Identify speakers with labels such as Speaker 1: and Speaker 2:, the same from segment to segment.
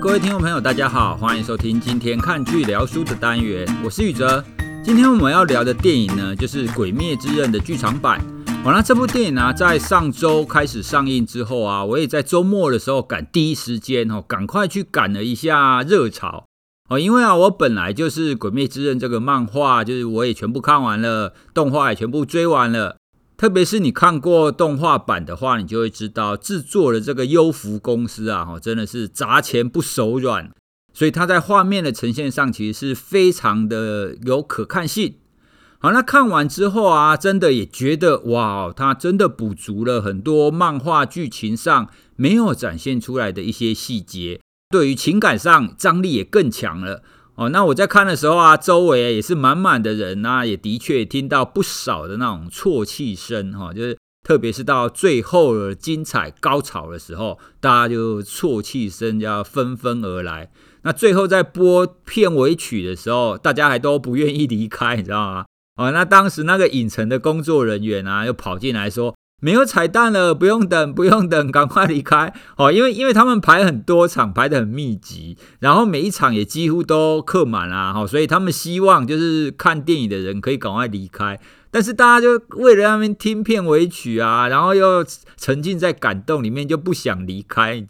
Speaker 1: 各位听众朋友，大家好，欢迎收听今天看剧聊书的单元，我是宇哲。今天我们要聊的电影呢，就是《鬼灭之刃》的剧场版。好，那这部电影呢，在上周开始上映之后啊，我也在周末的时候赶第一时间哦，赶快去赶了一下热潮哦，因为啊，我本来就是《鬼灭之刃》这个漫画，就是我也全部看完了，动画也全部追完了。特别是你看过动画版的话，你就会知道制作的这个优福公司啊，真的是砸钱不手软，所以它在画面的呈现上其实是非常的有可看性。好，那看完之后啊，真的也觉得哇，它真的补足了很多漫画剧情上没有展现出来的一些细节，对于情感上张力也更强了。哦，那我在看的时候啊，周围也是满满的人啊，也的确听到不少的那种啜泣声哈，就是特别是到最后的精彩高潮的时候，大家就啜泣声要纷纷而来。那最后在播片尾曲的时候，大家还都不愿意离开，你知道吗？哦，那当时那个影城的工作人员啊，又跑进来说。没有彩蛋了，不用等，不用等，赶快离开哦！因为因为他们排很多场，排得很密集，然后每一场也几乎都客满了哈，所以他们希望就是看电影的人可以赶快离开，但是大家就为了他们听片尾曲啊，然后又沉浸在感动里面，就不想离开。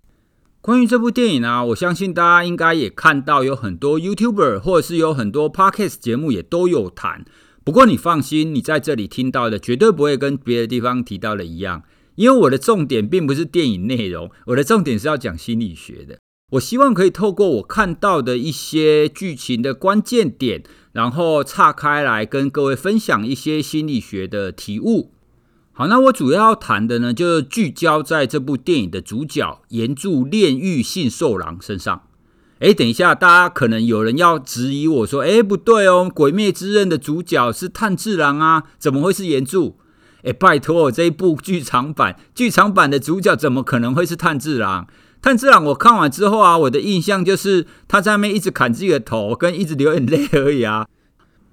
Speaker 1: 关于这部电影啊，我相信大家应该也看到有很多 YouTuber 或者是有很多 Podcast 节目也都有谈。不过你放心，你在这里听到的绝对不会跟别的地方提到的一样，因为我的重点并不是电影内容，我的重点是要讲心理学的。我希望可以透过我看到的一些剧情的关键点，然后岔开来跟各位分享一些心理学的体悟。好，那我主要要谈的呢，就是聚焦在这部电影的主角炎柱炼狱杏寿郎身上。哎，等一下，大家可能有人要质疑我说：“哎，不对哦，《鬼灭之刃》的主角是炭治郎啊，怎么会是炎柱？”哎，拜托，我这一部剧场版，剧场版的主角怎么可能会是炭治郎？炭治郎，我看完之后啊，我的印象就是他在那边一直砍自己的头，跟一直流眼泪而已啊。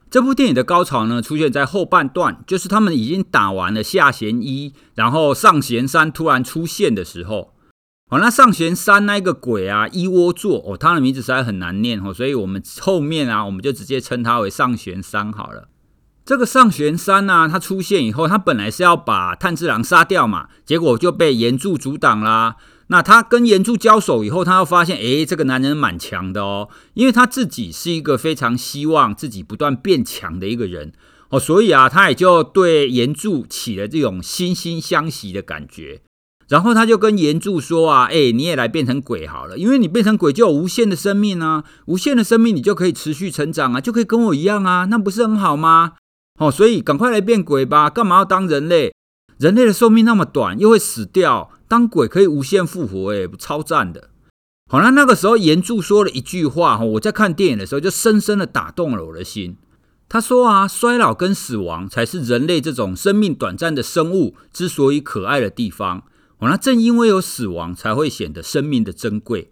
Speaker 1: 这部电影的高潮呢，出现在后半段，就是他们已经打完了下弦一，然后上弦三突然出现的时候。好，那上弦三那个鬼啊，一窝座哦，他的名字实在很难念哦，所以我们后面啊，我们就直接称他为上弦三好了。这个上弦三呢，他出现以后，他本来是要把炭治郎杀掉嘛，结果就被炎柱阻挡啦。那他跟炎柱交手以后，他又发现，诶，这个男人蛮强的哦，因为他自己是一个非常希望自己不断变强的一个人哦，所以啊，他也就对炎柱起了这种惺惺相惜的感觉。然后他就跟炎柱说啊，哎，你也来变成鬼好了，因为你变成鬼就有无限的生命啊，无限的生命你就可以持续成长啊，就可以跟我一样啊，那不是很好吗？哦，所以赶快来变鬼吧，干嘛要当人类？人类的寿命那么短，又会死掉，当鬼可以无限复活，哎，超赞的。好，了那个时候炎柱说了一句话，我在看电影的时候就深深的打动了我的心。他说啊，衰老跟死亡才是人类这种生命短暂的生物之所以可爱的地方。好，那正因为有死亡，才会显得生命的珍贵。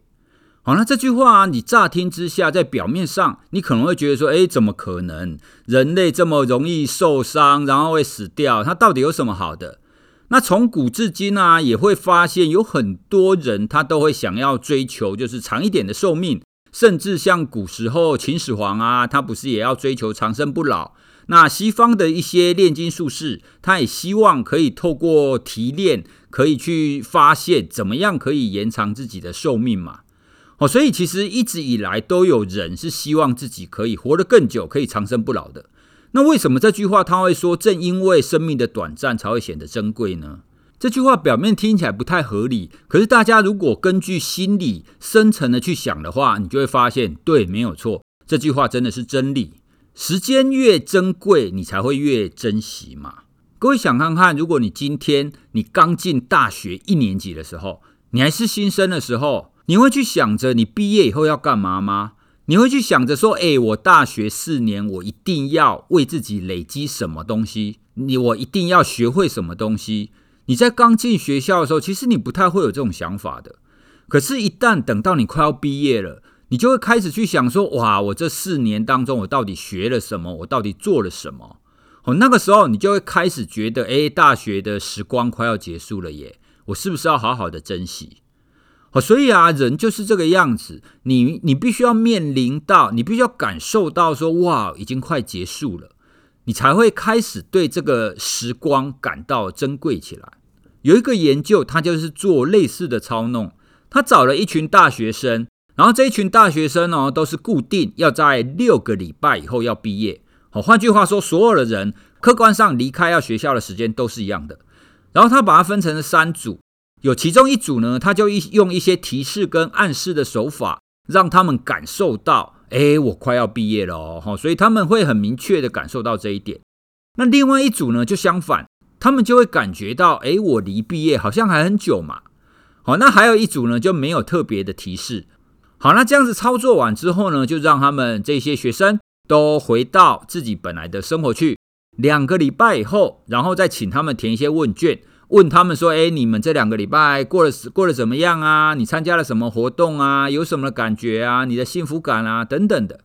Speaker 1: 好，那这句话，你乍听之下，在表面上，你可能会觉得说，诶，怎么可能？人类这么容易受伤，然后会死掉，它到底有什么好的？那从古至今啊，也会发现有很多人，他都会想要追求，就是长一点的寿命，甚至像古时候秦始皇啊，他不是也要追求长生不老？那西方的一些炼金术士，他也希望可以透过提炼，可以去发现怎么样可以延长自己的寿命嘛。哦，所以其实一直以来都有人是希望自己可以活得更久，可以长生不老的。那为什么这句话他会说，正因为生命的短暂才会显得珍贵呢？这句话表面听起来不太合理，可是大家如果根据心理深层的去想的话，你就会发现，对，没有错，这句话真的是真理。时间越珍贵，你才会越珍惜嘛。各位想看看，如果你今天你刚进大学一年级的时候，你还是新生的时候，你会去想着你毕业以后要干嘛吗？你会去想着说，诶，我大学四年，我一定要为自己累积什么东西？你我一定要学会什么东西？你在刚进学校的时候，其实你不太会有这种想法的。可是，一旦等到你快要毕业了，你就会开始去想说，哇，我这四年当中，我到底学了什么？我到底做了什么？哦，那个时候你就会开始觉得，诶，大学的时光快要结束了耶，我是不是要好好的珍惜？哦，所以啊，人就是这个样子，你你必须要面临到，你必须要感受到说，哇，已经快结束了，你才会开始对这个时光感到珍贵起来。有一个研究，他就是做类似的操弄，他找了一群大学生，然后这一群大学生呢，都是固定要在六个礼拜以后要毕业。好，换句话说，所有的人客观上离开要学校的时间都是一样的。然后他把它分成了三组。有其中一组呢，他就一用一些提示跟暗示的手法，让他们感受到，哎，我快要毕业了哦，所以他们会很明确的感受到这一点。那另外一组呢，就相反，他们就会感觉到，哎，我离毕业好像还很久嘛。好，那还有一组呢，就没有特别的提示。好，那这样子操作完之后呢，就让他们这些学生都回到自己本来的生活去。两个礼拜以后，然后再请他们填一些问卷。问他们说：“哎，你们这两个礼拜过得过得怎么样啊？你参加了什么活动啊？有什么感觉啊？你的幸福感啊，等等的。”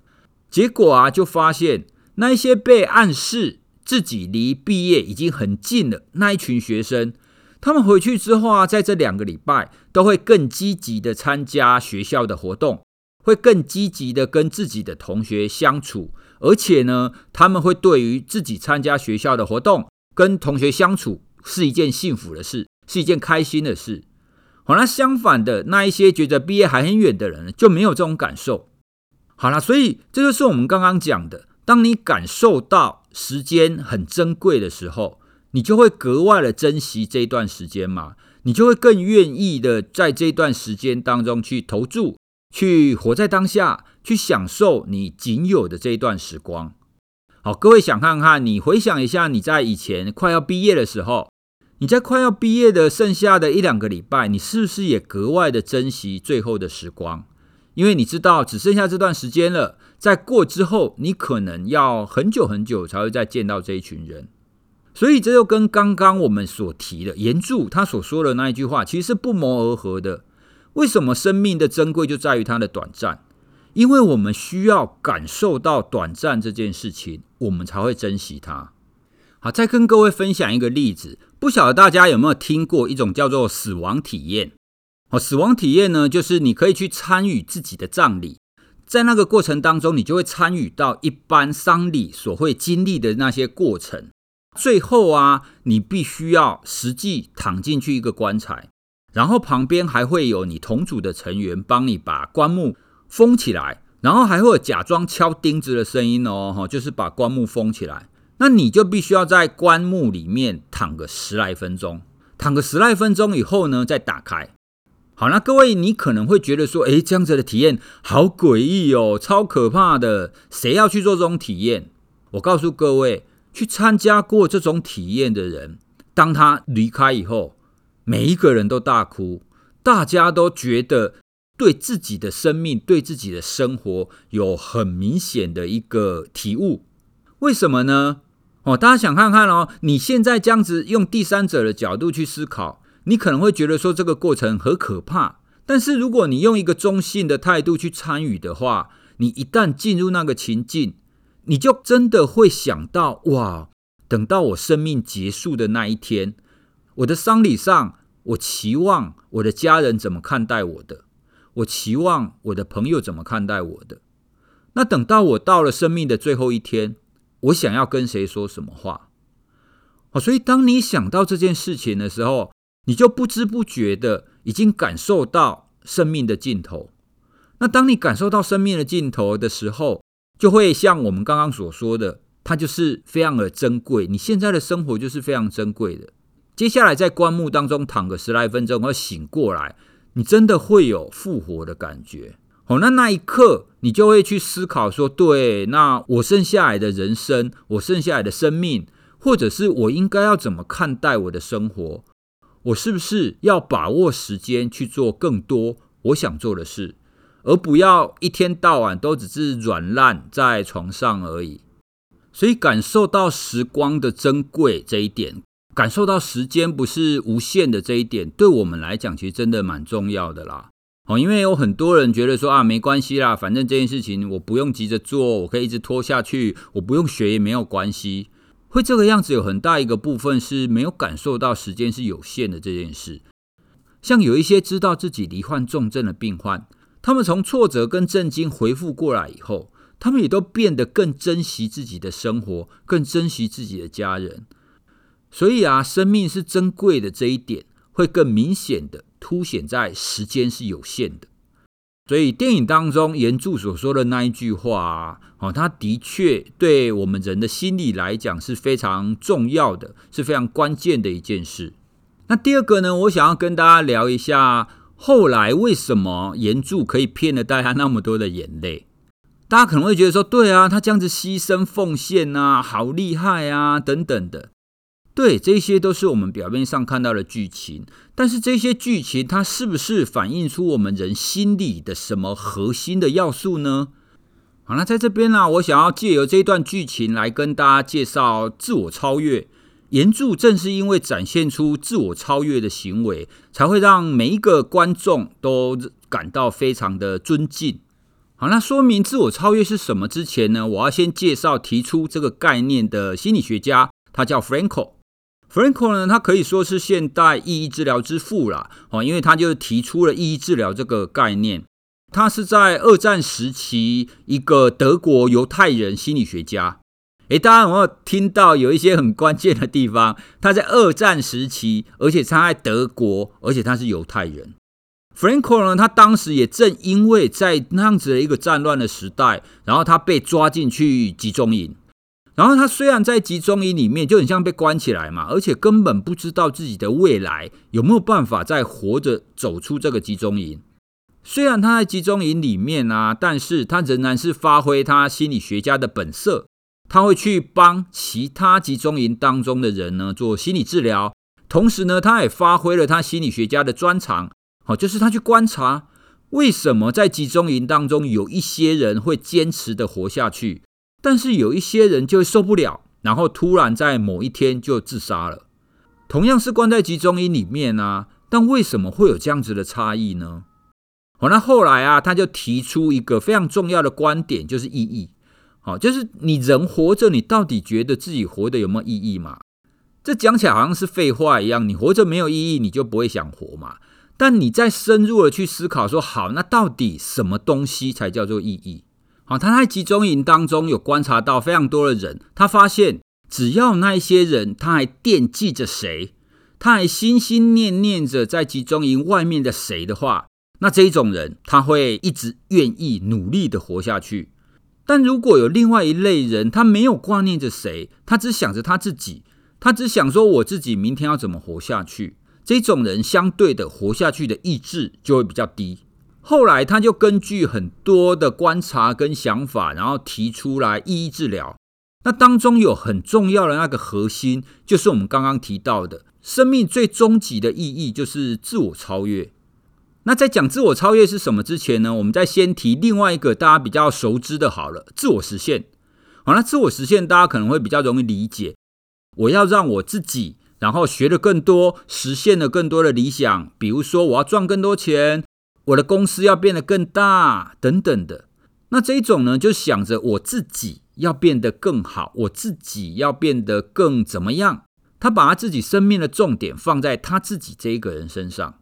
Speaker 1: 结果啊，就发现那一些被暗示自己离毕业已经很近了那一群学生，他们回去之后啊，在这两个礼拜都会更积极的参加学校的活动，会更积极的跟自己的同学相处，而且呢，他们会对于自己参加学校的活动、跟同学相处。是一件幸福的事，是一件开心的事。好，那相反的那一些觉得毕业还很远的人，就没有这种感受。好了，所以这就是我们刚刚讲的，当你感受到时间很珍贵的时候，你就会格外的珍惜这一段时间嘛，你就会更愿意的在这段时间当中去投注，去活在当下，去享受你仅有的这一段时光。好，各位想看看，你回想一下，你在以前快要毕业的时候，你在快要毕业的剩下的一两个礼拜，你是不是也格外的珍惜最后的时光？因为你知道只剩下这段时间了，在过之后，你可能要很久很久才会再见到这一群人。所以这就跟刚刚我们所提的严柱他所说的那一句话，其实是不谋而合的。为什么生命的珍贵就在于它的短暂？因为我们需要感受到短暂这件事情，我们才会珍惜它。好，再跟各位分享一个例子，不晓得大家有没有听过一种叫做死亡体验？好，死亡体验呢，就是你可以去参与自己的葬礼，在那个过程当中，你就会参与到一般丧礼所会经历的那些过程。最后啊，你必须要实际躺进去一个棺材，然后旁边还会有你同组的成员帮你把棺木。封起来，然后还会假装敲钉子的声音哦，就是把棺木封起来。那你就必须要在棺木里面躺个十来分钟，躺个十来分钟以后呢，再打开。好，那各位，你可能会觉得说，诶，这样子的体验好诡异哦，超可怕的，谁要去做这种体验？我告诉各位，去参加过这种体验的人，当他离开以后，每一个人都大哭，大家都觉得。对自己的生命、对自己的生活有很明显的一个体悟，为什么呢？哦，大家想看看哦，你现在这样子用第三者的角度去思考，你可能会觉得说这个过程很可怕。但是如果你用一个中性的态度去参与的话，你一旦进入那个情境，你就真的会想到：哇，等到我生命结束的那一天，我的丧礼上，我期望我的家人怎么看待我的？我期望我的朋友怎么看待我的？那等到我到了生命的最后一天，我想要跟谁说什么话？哦，所以当你想到这件事情的时候，你就不知不觉的已经感受到生命的尽头。那当你感受到生命的尽头的时候，就会像我们刚刚所说的，它就是非常的珍贵。你现在的生活就是非常珍贵的。接下来在棺木当中躺个十来分钟，后醒过来。你真的会有复活的感觉，哦，那那一刻你就会去思考说，对，那我剩下来的人生，我剩下来的生命，或者是我应该要怎么看待我的生活？我是不是要把握时间去做更多我想做的事，而不要一天到晚都只是软烂在床上而已？所以感受到时光的珍贵这一点。感受到时间不是无限的这一点，对我们来讲，其实真的蛮重要的啦。哦，因为有很多人觉得说啊，没关系啦，反正这件事情我不用急着做，我可以一直拖下去，我不用学也没有关系。会这个样子，有很大一个部分是没有感受到时间是有限的这件事。像有一些知道自己罹患重症的病患，他们从挫折跟震惊恢复过来以后，他们也都变得更珍惜自己的生活，更珍惜自己的家人。所以啊，生命是珍贵的这一点，会更明显的凸显在时间是有限的。所以电影当中原著所说的那一句话啊，哦，它的确对我们人的心理来讲是非常重要的，是非常关键的一件事。那第二个呢，我想要跟大家聊一下，后来为什么原著可以骗了大家那么多的眼泪？大家可能会觉得说，对啊，他这样子牺牲奉献啊，好厉害啊，等等的。对，这些都是我们表面上看到的剧情，但是这些剧情它是不是反映出我们人心里的什么核心的要素呢？好，那在这边呢，我想要借由这一段剧情来跟大家介绍自我超越。原著正是因为展现出自我超越的行为，才会让每一个观众都感到非常的尊敬。好，那说明自我超越是什么之前呢，我要先介绍提出这个概念的心理学家，他叫 Frankl。Frankl 呢，他可以说是现代意义治疗之父啦，哦，因为他就提出了意义治疗这个概念。他是在二战时期一个德国犹太人心理学家。诶，大家有没有听到有一些很关键的地方？他在二战时期，而且他在德国，而且他是犹太人。Frankl 呢，他当时也正因为在那样子的一个战乱的时代，然后他被抓进去集中营。然后他虽然在集中营里面就很像被关起来嘛，而且根本不知道自己的未来有没有办法再活着走出这个集中营。虽然他在集中营里面啊，但是他仍然是发挥他心理学家的本色，他会去帮其他集中营当中的人呢做心理治疗，同时呢，他也发挥了他心理学家的专长，好，就是他去观察为什么在集中营当中有一些人会坚持的活下去。但是有一些人就会受不了，然后突然在某一天就自杀了。同样是关在集中营里面啊，但为什么会有这样子的差异呢？好，那后来啊，他就提出一个非常重要的观点，就是意义。好，就是你人活着，你到底觉得自己活得有没有意义嘛？这讲起来好像是废话一样，你活着没有意义，你就不会想活嘛。但你再深入的去思考说，好，那到底什么东西才叫做意义？好，他在集中营当中有观察到非常多的人，他发现只要那一些人他还惦记着谁，他还心心念念着在集中营外面的谁的话，那这一种人他会一直愿意努力的活下去。但如果有另外一类人，他没有挂念着谁，他只想着他自己，他只想说我自己明天要怎么活下去，这种人相对的活下去的意志就会比较低。后来，他就根据很多的观察跟想法，然后提出来意义治疗。那当中有很重要的那个核心，就是我们刚刚提到的，生命最终极的意义就是自我超越。那在讲自我超越是什么之前呢，我们再先提另外一个大家比较熟知的，好了，自我实现。好，那自我实现大家可能会比较容易理解，我要让我自己，然后学的更多，实现了更多的理想，比如说我要赚更多钱。我的公司要变得更大，等等的。那这一种呢，就想着我自己要变得更好，我自己要变得更怎么样？他把他自己生命的重点放在他自己这一个人身上。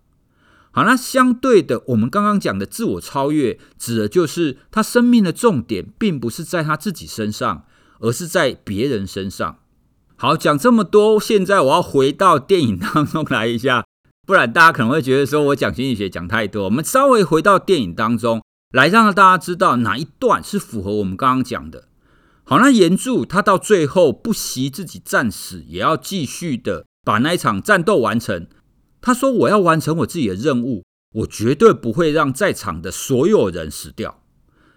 Speaker 1: 好，那相对的，我们刚刚讲的自我超越，指的就是他生命的重点并不是在他自己身上，而是在别人身上。好，讲这么多，现在我要回到电影当中来一下。不然大家可能会觉得说我讲心理学讲太多，我们稍微回到电影当中来，让大家知道哪一段是符合我们刚刚讲的。好，那原著他到最后不惜自己战死，也要继续的把那一场战斗完成。他说：“我要完成我自己的任务，我绝对不会让在场的所有人死掉。”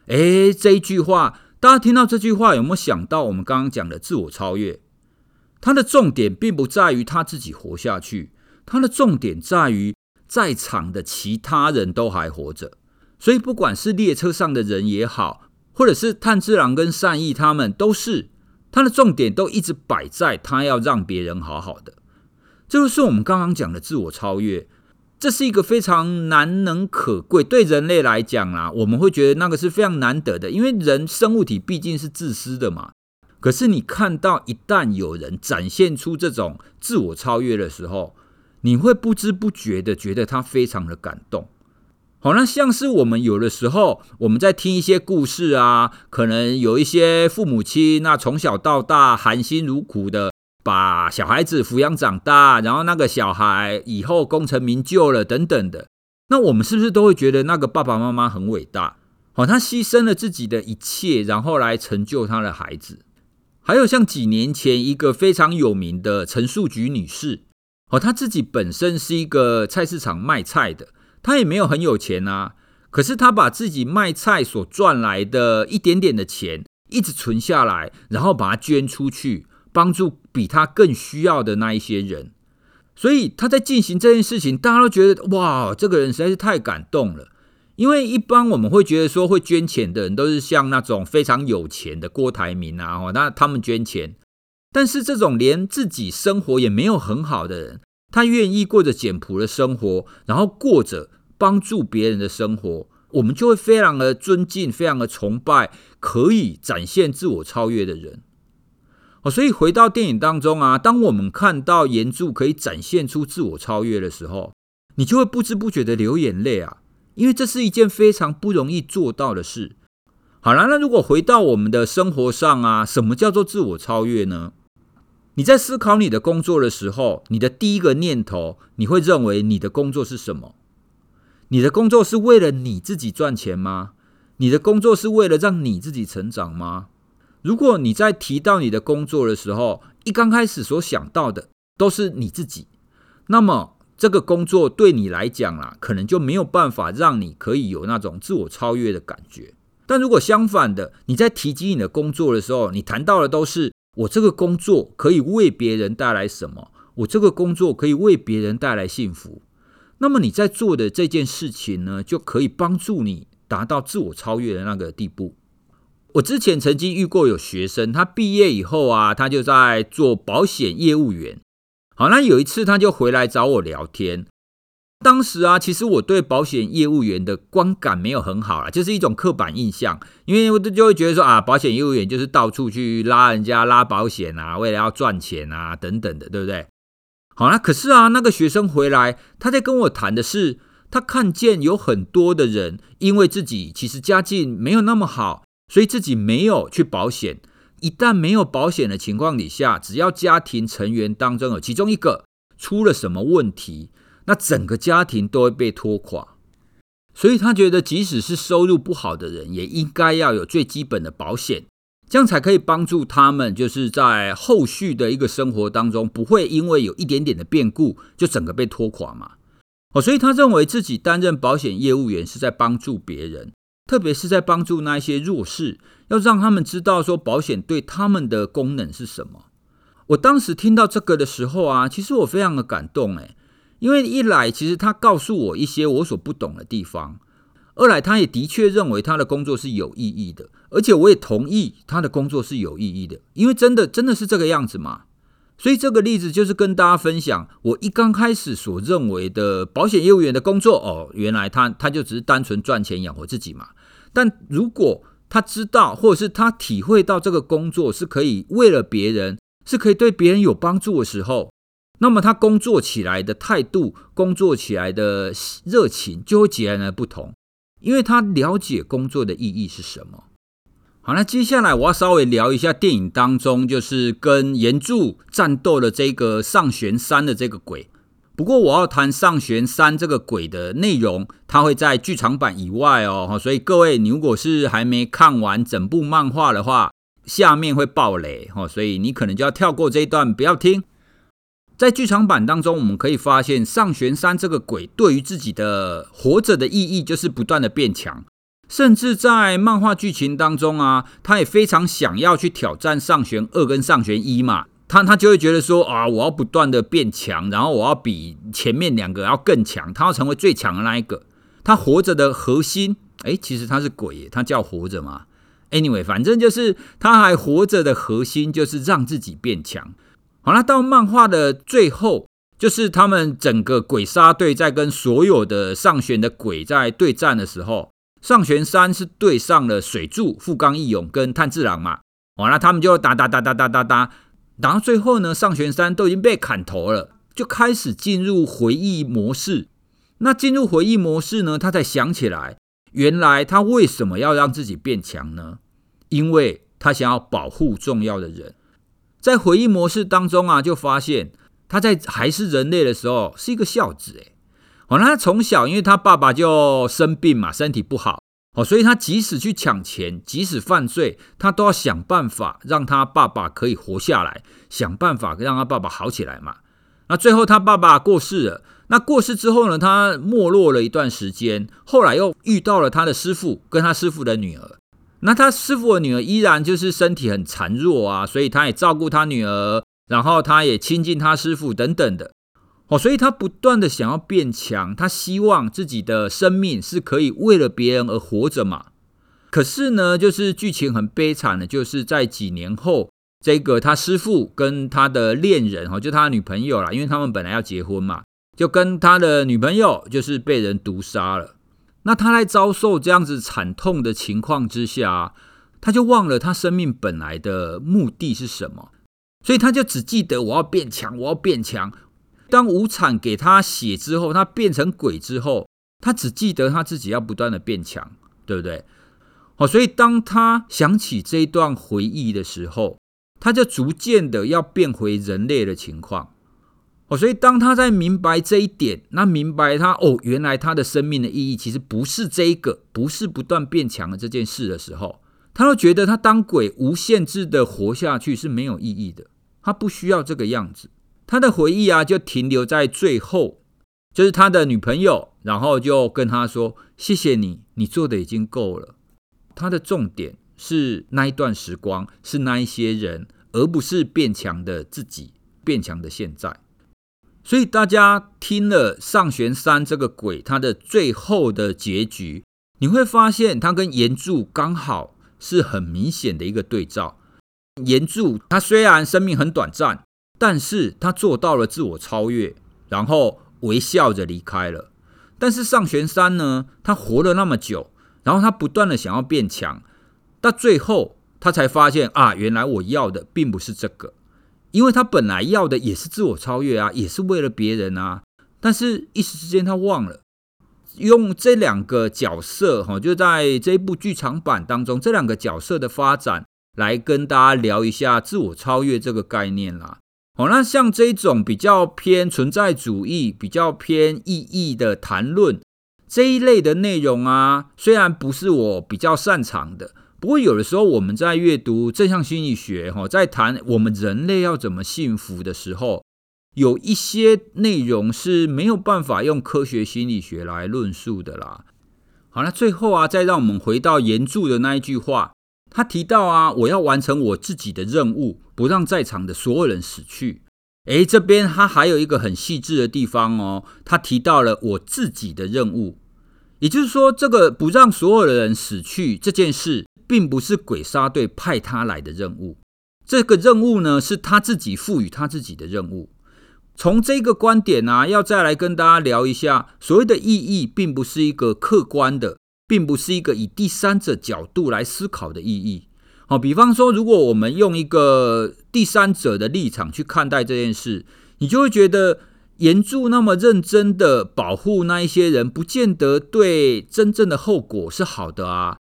Speaker 1: 诶，这一句话，大家听到这句话有没有想到我们刚刚讲的自我超越？他的重点并不在于他自己活下去。他的重点在于，在场的其他人都还活着，所以不管是列车上的人也好，或者是炭治郎跟善逸他们，都是他的重点都一直摆在他要让别人好好的。这就是我们刚刚讲的自我超越，这是一个非常难能可贵，对人类来讲啦，我们会觉得那个是非常难得的，因为人生物体毕竟是自私的嘛。可是你看到一旦有人展现出这种自我超越的时候，你会不知不觉的觉得他非常的感动。好，那像是我们有的时候我们在听一些故事啊，可能有一些父母亲那从小到大含辛茹苦的把小孩子抚养长大，然后那个小孩以后功成名就了等等的，那我们是不是都会觉得那个爸爸妈妈很伟大？好，他牺牲了自己的一切，然后来成就他的孩子。还有像几年前一个非常有名的陈树菊女士，哦，他自己本身是一个菜市场卖菜的。他也没有很有钱啊，可是他把自己卖菜所赚来的一点点的钱，一直存下来，然后把它捐出去，帮助比他更需要的那一些人。所以他在进行这件事情，大家都觉得哇，这个人实在是太感动了。因为一般我们会觉得说，会捐钱的人都是像那种非常有钱的郭台铭啊，哦那他们捐钱，但是这种连自己生活也没有很好的人。他愿意过着简朴的生活，然后过着帮助别人的生活，我们就会非常的尊敬，非常的崇拜，可以展现自我超越的人。哦，所以回到电影当中啊，当我们看到炎柱可以展现出自我超越的时候，你就会不知不觉的流眼泪啊，因为这是一件非常不容易做到的事。好了，那如果回到我们的生活上啊，什么叫做自我超越呢？你在思考你的工作的时候，你的第一个念头，你会认为你的工作是什么？你的工作是为了你自己赚钱吗？你的工作是为了让你自己成长吗？如果你在提到你的工作的时候，一刚开始所想到的都是你自己，那么这个工作对你来讲啦，可能就没有办法让你可以有那种自我超越的感觉。但如果相反的，你在提及你的工作的时候，你谈到的都是。我这个工作可以为别人带来什么？我这个工作可以为别人带来幸福。那么你在做的这件事情呢，就可以帮助你达到自我超越的那个地步。我之前曾经遇过有学生，他毕业以后啊，他就在做保险业务员。好，那有一次他就回来找我聊天。当时啊，其实我对保险业务员的观感没有很好啊，就是一种刻板印象，因为我就会觉得说啊，保险业务员就是到处去拉人家拉保险啊，为了要赚钱啊等等的，对不对？好啦，可是啊，那个学生回来，他在跟我谈的是，他看见有很多的人，因为自己其实家境没有那么好，所以自己没有去保险。一旦没有保险的情况底下，只要家庭成员当中有其中一个出了什么问题，那整个家庭都会被拖垮，所以他觉得，即使是收入不好的人，也应该要有最基本的保险，这样才可以帮助他们，就是在后续的一个生活当中，不会因为有一点点的变故，就整个被拖垮嘛。哦，所以他认为自己担任保险业务员是在帮助别人，特别是在帮助那些弱势，要让他们知道说保险对他们的功能是什么。我当时听到这个的时候啊，其实我非常的感动，诶。因为一来，其实他告诉我一些我所不懂的地方；二来，他也的确认为他的工作是有意义的，而且我也同意他的工作是有意义的。因为真的真的是这个样子嘛。所以这个例子就是跟大家分享，我一刚开始所认为的保险业务员的工作哦，原来他他就只是单纯赚钱养活自己嘛。但如果他知道，或者是他体会到这个工作是可以为了别人，是可以对别人有帮助的时候。那么他工作起来的态度，工作起来的热情就会截然的不同，因为他了解工作的意义是什么。好，那接下来我要稍微聊一下电影当中就是跟炎柱战斗的这个上弦三的这个鬼。不过我要谈上弦三这个鬼的内容，它会在剧场版以外哦，所以各位你如果是还没看完整部漫画的话，下面会爆雷哦，所以你可能就要跳过这一段，不要听。在剧场版当中，我们可以发现上弦三这个鬼对于自己的活着的意义就是不断的变强，甚至在漫画剧情当中啊，他也非常想要去挑战上弦二跟上弦一嘛，他他就会觉得说啊，我要不断的变强，然后我要比前面两个要更强，他要成为最强的那一个。他活着的核心，诶，其实他是鬼，他叫活着嘛。Anyway，反正就是他还活着的核心就是让自己变强。好了，到漫画的最后，就是他们整个鬼杀队在跟所有的上弦的鬼在对战的时候，上弦三是对上了水柱、富冈义勇跟炭治郎嘛。完了，他们就打打打打打打打，打到最后呢，上弦三都已经被砍头了，就开始进入回忆模式。那进入回忆模式呢，他才想起来，原来他为什么要让自己变强呢？因为他想要保护重要的人。在回忆模式当中啊，就发现他在还是人类的时候是一个孝子。诶，哦，那他从小因为他爸爸就生病嘛，身体不好，哦，所以他即使去抢钱，即使犯罪，他都要想办法让他爸爸可以活下来，想办法让他爸爸好起来嘛。那最后他爸爸过世了。那过世之后呢，他没落了一段时间，后来又遇到了他的师傅跟他师傅的女儿。那他师傅的女儿依然就是身体很孱弱啊，所以他也照顾他女儿，然后他也亲近他师傅等等的。哦，所以他不断的想要变强，他希望自己的生命是可以为了别人而活着嘛。可是呢，就是剧情很悲惨的，就是在几年后，这个他师傅跟他的恋人哈，就他的女朋友啦，因为他们本来要结婚嘛。就跟他的女朋友就是被人毒杀了，那他在遭受这样子惨痛的情况之下，他就忘了他生命本来的目的是什么，所以他就只记得我要变强，我要变强。当无惨给他血之后，他变成鬼之后，他只记得他自己要不断的变强，对不对？好，所以当他想起这一段回忆的时候，他就逐渐的要变回人类的情况。哦，所以当他在明白这一点，那明白他哦，原来他的生命的意义其实不是这个，不是不断变强的这件事的时候，他都觉得他当鬼无限制的活下去是没有意义的，他不需要这个样子。他的回忆啊，就停留在最后，就是他的女朋友，然后就跟他说：“谢谢你，你做的已经够了。”他的重点是那一段时光，是那一些人，而不是变强的自己，变强的现在。所以大家听了上弦三这个鬼，他的最后的结局，你会发现他跟炎柱刚好是很明显的一个对照。炎柱他虽然生命很短暂，但是他做到了自我超越，然后微笑着离开了。但是上弦三呢，他活了那么久，然后他不断的想要变强，到最后他才发现啊，原来我要的并不是这个。因为他本来要的也是自我超越啊，也是为了别人啊，但是一时之间他忘了用这两个角色哈，就在这一部剧场版当中，这两个角色的发展来跟大家聊一下自我超越这个概念啦。好，那像这种比较偏存在主义、比较偏意义的谈论这一类的内容啊，虽然不是我比较擅长的。不过，有的时候我们在阅读正向心理学，哈，在谈我们人类要怎么幸福的时候，有一些内容是没有办法用科学心理学来论述的啦。好，那最后啊，再让我们回到原著的那一句话，他提到啊，我要完成我自己的任务，不让在场的所有人死去。诶，这边他还有一个很细致的地方哦，他提到了我自己的任务，也就是说，这个不让所有的人死去这件事。并不是鬼杀队派他来的任务，这个任务呢，是他自己赋予他自己的任务。从这个观点呢、啊，要再来跟大家聊一下，所谓的意义，并不是一个客观的，并不是一个以第三者角度来思考的意义。好，比方说，如果我们用一个第三者的立场去看待这件事，你就会觉得严柱那么认真的保护那一些人，不见得对真正的后果是好的啊。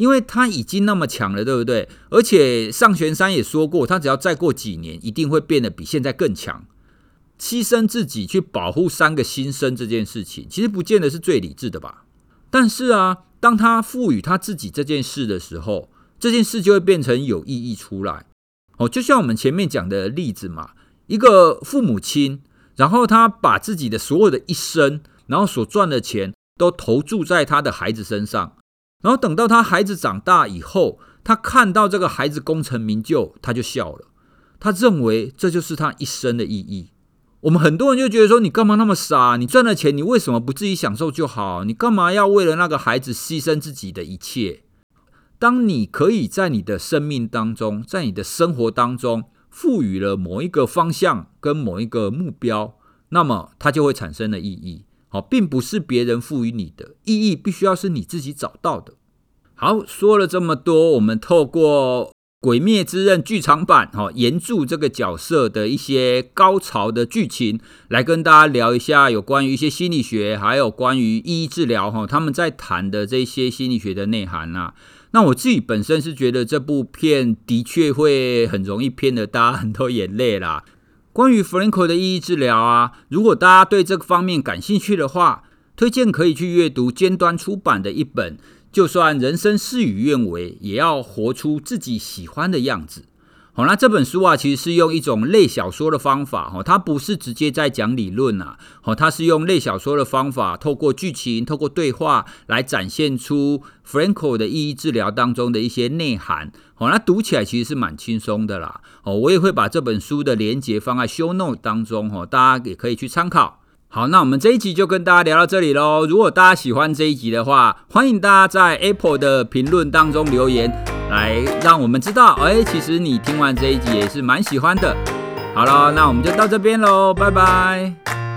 Speaker 1: 因为他已经那么强了，对不对？而且上弦三也说过，他只要再过几年，一定会变得比现在更强。牺牲自己去保护三个新生这件事情，其实不见得是最理智的吧？但是啊，当他赋予他自己这件事的时候，这件事就会变成有意义出来。哦，就像我们前面讲的例子嘛，一个父母亲，然后他把自己的所有的一生，然后所赚的钱，都投注在他的孩子身上。然后等到他孩子长大以后，他看到这个孩子功成名就，他就笑了。他认为这就是他一生的意义。我们很多人就觉得说：“你干嘛那么傻？你赚了钱，你为什么不自己享受就好？你干嘛要为了那个孩子牺牲自己的一切？”当你可以在你的生命当中，在你的生活当中赋予了某一个方向跟某一个目标，那么它就会产生了意义。好，并不是别人赋予你的意义，必须要是你自己找到的。好，说了这么多，我们透过鬼灭之刃剧场版哈，炎柱这个角色的一些高潮的剧情，来跟大家聊一下有关于一些心理学，还有关于意义治疗哈，他们在谈的这些心理学的内涵呐。那我自己本身是觉得这部片的确会很容易骗得大家很多眼泪啦。关于 f r a n k 的意义治疗啊，如果大家对这个方面感兴趣的话，推荐可以去阅读尖端出版的一本。就算人生事与愿违，也要活出自己喜欢的样子。好，那这本书啊，其实是用一种类小说的方法，哈，它不是直接在讲理论啊，好，它是用类小说的方法，透过剧情、透过对话来展现出 Frankl 的意义治疗当中的一些内涵。好，那读起来其实是蛮轻松的啦。哦，我也会把这本书的连结放在 Show Note 当中，哦，大家也可以去参考。好，那我们这一集就跟大家聊到这里喽。如果大家喜欢这一集的话，欢迎大家在 Apple 的评论当中留言，来让我们知道，哎，其实你听完这一集也是蛮喜欢的。好了，那我们就到这边喽，拜拜。